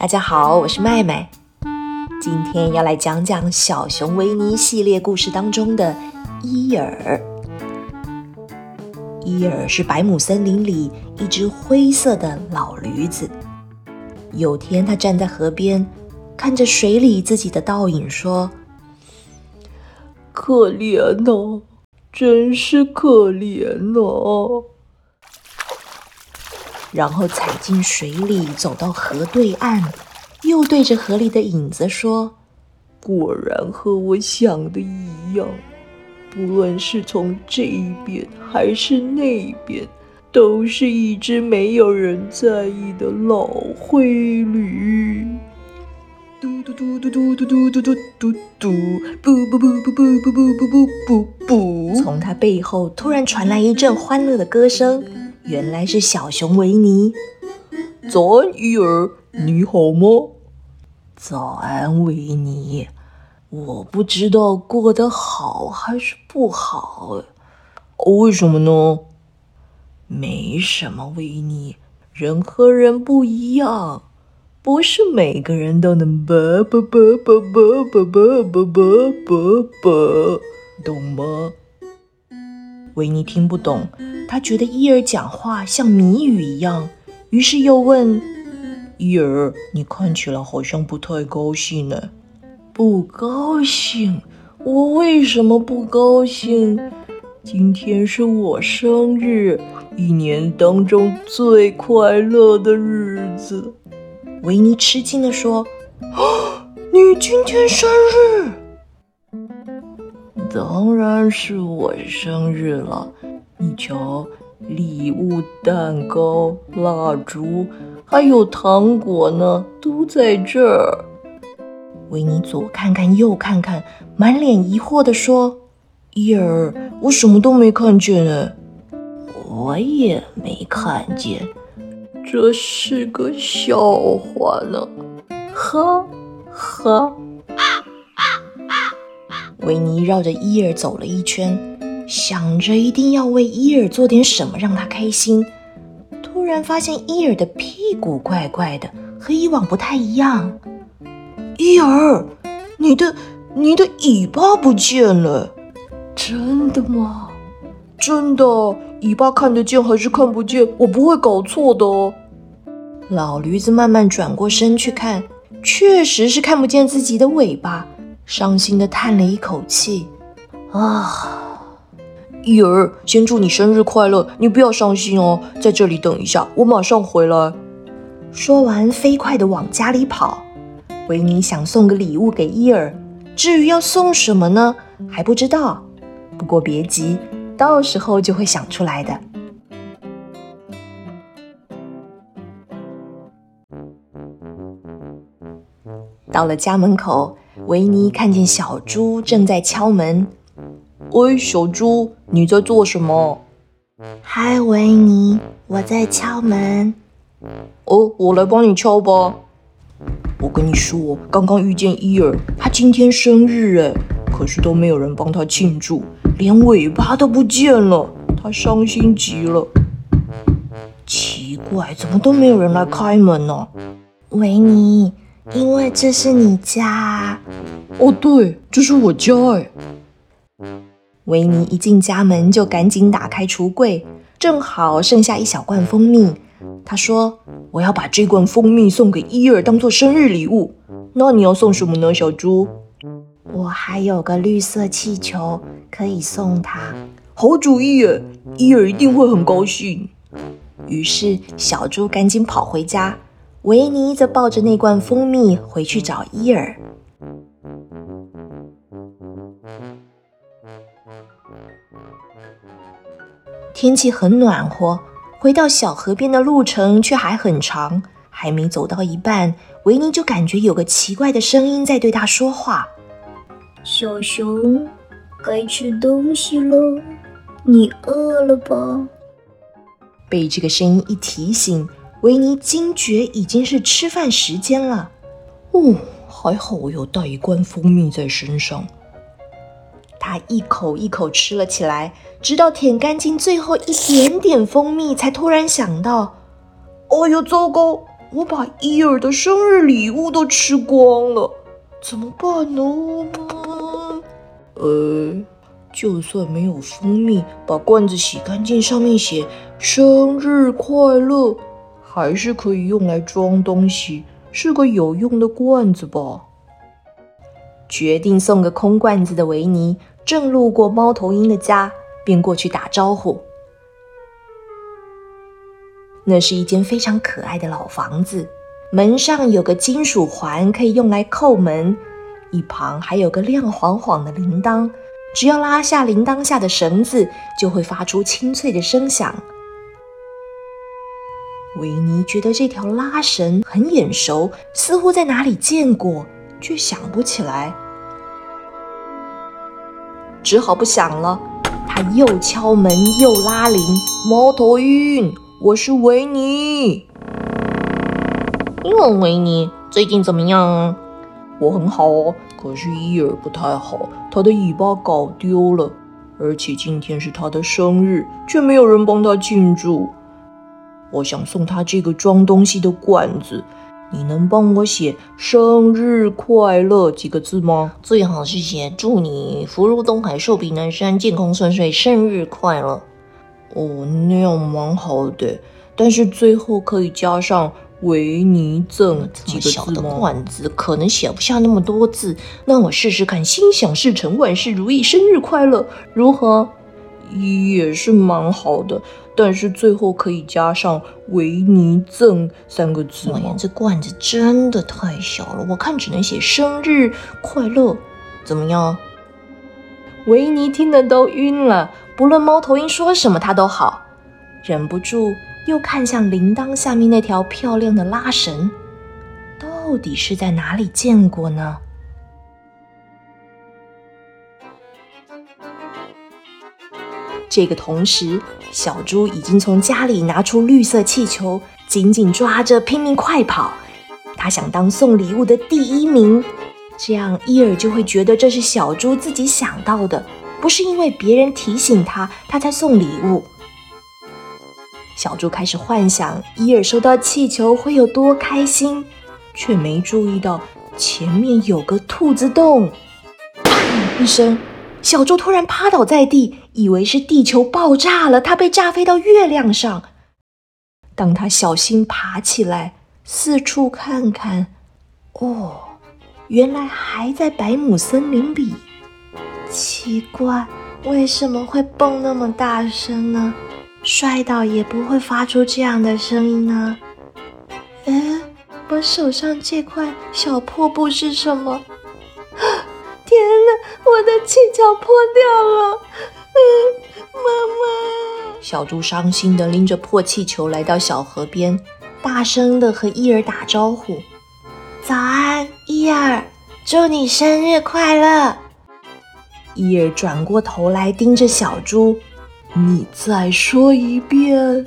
大家好，我是麦麦，今天要来讲讲小熊维尼系列故事当中的伊尔。伊尔是百亩森林里一只灰色的老驴子。有天，他站在河边，看着水里自己的倒影，说：“可怜呐，真是可怜呐。”然后踩进水里，走到河对岸，又对着河里的影子说：“果然和我想的一样，不论是从这一边还是那边，都是一只没有人在意的老灰驴。”嘟嘟嘟嘟嘟嘟嘟嘟嘟嘟嘟，不不不不不不不不不不。从他背后突然传来一阵欢乐的歌声。原来是小熊维尼。早安，伊尔，你好吗？早安，维尼。我不知道过得好还是不好。为什么呢？没什么，维尼。人和人不一样，不是每个人都能啵啵啵啵啵啵啵啵啵啵啵，懂吗？维尼听不懂。他觉得伊尔讲话像谜语一样，于是又问：“伊尔，你看起来好像不太高兴呢。”“不高兴？我为什么不高兴？今天是我生日，一年当中最快乐的日子。”维尼吃惊地说：“啊，你今天生日？”“当然是我生日了。”你瞧，礼物、蛋糕、蜡烛，还有糖果呢，都在这儿。维尼左看看，右看看，满脸疑惑地说：“伊尔，我什么都没看见呢。”我也没看见，这是个笑话呢！哈哈！维尼绕着伊尔走了一圈。想着一定要为伊尔做点什么让他开心，突然发现伊尔的屁股怪怪的，和以往不太一样。伊尔，你的你的尾巴不见了，真的吗？真的，尾巴看得见还是看不见？我不会搞错的哦。老驴子慢慢转过身去看，确实是看不见自己的尾巴，伤心的叹了一口气，啊。伊尔，先祝你生日快乐！你不要伤心哦，在这里等一下，我马上回来。说完，飞快地往家里跑。维尼想送个礼物给伊尔，至于要送什么呢？还不知道。不过别急，到时候就会想出来的。到了家门口，维尼看见小猪正在敲门。喂，小猪，你在做什么？嗨，维尼，我在敲门。哦，我来帮你敲吧。我跟你说，刚刚遇见伊尔，他今天生日哎，可是都没有人帮他庆祝，连尾巴都不见了，他伤心极了。奇怪，怎么都没有人来开门呢？维尼，因为这是你家。哦，对，这是我家哎。维尼一进家门就赶紧打开橱柜，正好剩下一小罐蜂蜜。他说：“我要把这罐蜂蜜送给伊尔当做生日礼物。那你要送什么呢，小猪？”“我还有个绿色气球可以送他。”“好主意耶！伊尔一定会很高兴。”于是小猪赶紧跑回家，维尼则抱着那罐蜂蜜回去找伊尔。天气很暖和，回到小河边的路程却还很长。还没走到一半，维尼就感觉有个奇怪的声音在对他说话：“小熊，该吃东西了，你饿了吧？”被这个声音一提醒，维尼惊觉已经是吃饭时间了。哦，还好我有带一罐蜂蜜在身上。他一口一口吃了起来，直到舔干净最后一点点蜂蜜，才突然想到：“哦呦，糟糕！我把伊尔的生日礼物都吃光了，怎么办呢？呃，就算没有蜂蜜，把罐子洗干净，上面写“生日快乐”，还是可以用来装东西，是个有用的罐子吧。决定送个空罐子的维尼，正路过猫头鹰的家，便过去打招呼。那是一间非常可爱的老房子，门上有个金属环，可以用来扣门。一旁还有个亮晃晃的铃铛，只要拉下铃铛下的绳子，就会发出清脆的声响。维尼觉得这条拉绳很眼熟，似乎在哪里见过，却想不起来，只好不想了。他又敲门又拉铃，猫头鹰。我是维尼。哟，维尼，最近怎么样？我很好哦，可是伊尔不太好，他的尾巴搞丢了，而且今天是他的生日，却没有人帮他庆祝。我想送他这个装东西的罐子，你能帮我写“生日快乐”几个字吗？最好是写“祝你福如东海，寿比南山，健康顺遂，生日快乐”。哦，那样蛮好的，但是最后可以加上“维尼赠”几个字吗？小的罐子可能写不下那么多字，那我试试看。心想事成，万事如意，生日快乐，如何？也是蛮好的，但是最后可以加上“维尼赠”三个字吗？这罐子真的太小了，我看只能写“生日快乐”，怎么样？维尼听得都晕了。不论猫头鹰说什么，他都好。忍不住又看向铃铛下面那条漂亮的拉绳，到底是在哪里见过呢？这个同时，小猪已经从家里拿出绿色气球，紧紧抓着，拼命快跑。他想当送礼物的第一名，这样伊尔就会觉得这是小猪自己想到的。不是因为别人提醒他，他才送礼物。小猪开始幻想伊尔收到气球会有多开心，却没注意到前面有个兔子洞。砰一声，小猪突然趴倒在地，以为是地球爆炸了，它被炸飞到月亮上。当他小心爬起来，四处看看，哦，原来还在百亩森林里。奇怪，为什么会蹦那么大声呢？摔倒也不会发出这样的声音呢。哎，我手上这块小破布是什么？我的气球破掉了！妈妈，小猪伤心的拎着破气球来到小河边，大声的和伊尔打招呼：“早安，伊尔，祝你生日快乐！”伊尔转过头来盯着小猪：“你再说一遍，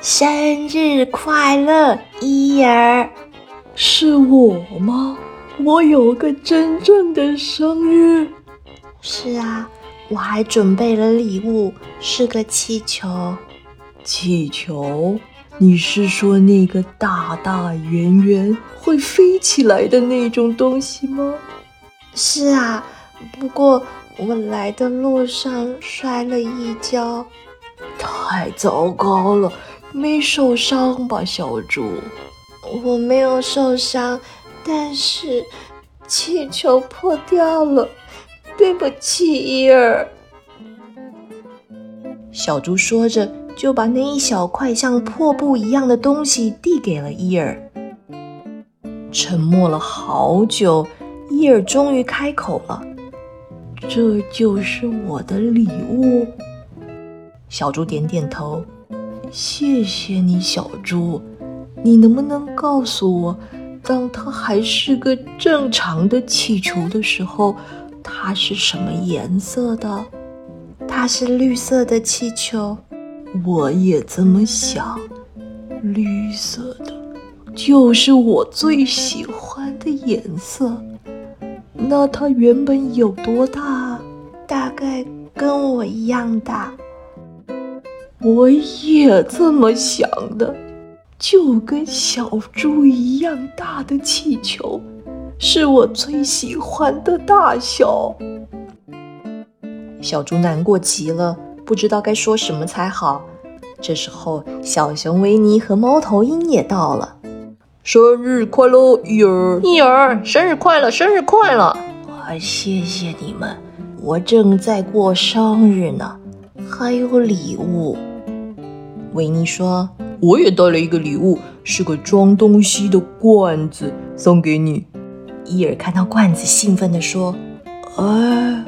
生日快乐，伊尔！是我吗？我有个真正的生日。是啊，我还准备了礼物，是个气球。气球？你是说那个大大圆圆会飞起来的那种东西吗？是啊，不过……”我来的路上摔了一跤，太糟糕了！没受伤吧，小猪？我没有受伤，但是气球破掉了，对不起，伊尔。小猪说着，就把那一小块像破布一样的东西递给了伊尔。沉默了好久，伊尔终于开口了。这就是我的礼物。小猪点点头，谢谢你，小猪。你能不能告诉我，当它还是个正常的气球的时候，它是什么颜色的？它是绿色的气球。我也这么想，绿色的，就是我最喜欢的颜色。那它原本有多大？大概跟我一样大。我也这么想的。就跟小猪一样大的气球，是我最喜欢的大小。小猪难过极了，不知道该说什么才好。这时候，小熊维尼和猫头鹰也到了。生日快乐，伊尔！伊尔，生日快乐，生日快乐！啊，谢谢你们，我正在过生日呢，还有礼物。维尼说：“我也带了一个礼物，是个装东西的罐子，送给你。”伊尔看到罐子，兴奋地说：“哎，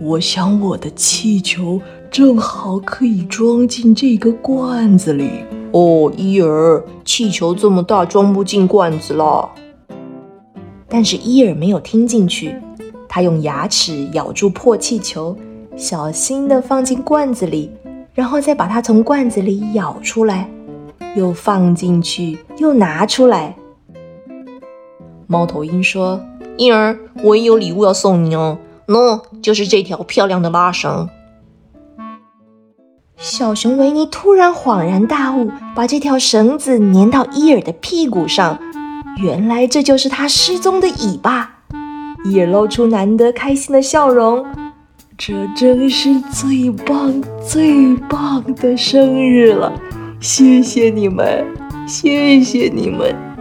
我想我的气球正好可以装进这个罐子里。”哦，伊尔，气球这么大，装不进罐子了。但是伊尔没有听进去，他用牙齿咬住破气球，小心地放进罐子里，然后再把它从罐子里舀出来，又放进去，又拿出来。猫头鹰说：“伊尔，我也有礼物要送你哦，喏，就是这条漂亮的拉绳。”小熊维尼突然恍然大悟，把这条绳子粘到伊尔的屁股上。原来这就是他失踪的尾巴。伊尔露出难得开心的笑容。这真是最棒、最棒的生日了！谢谢你们，谢谢你们。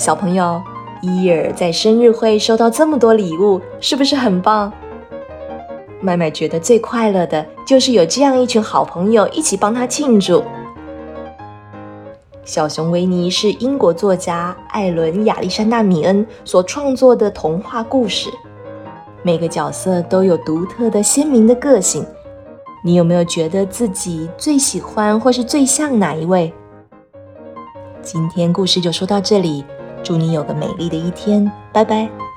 小朋友，伊尔在生日会收到这么多礼物，是不是很棒？麦麦觉得最快乐的就是有这样一群好朋友一起帮他庆祝。小熊维尼是英国作家艾伦·亚历山大·米恩所创作的童话故事，每个角色都有独特的鲜明的个性。你有没有觉得自己最喜欢或是最像哪一位？今天故事就说到这里。祝你有个美丽的一天，拜拜。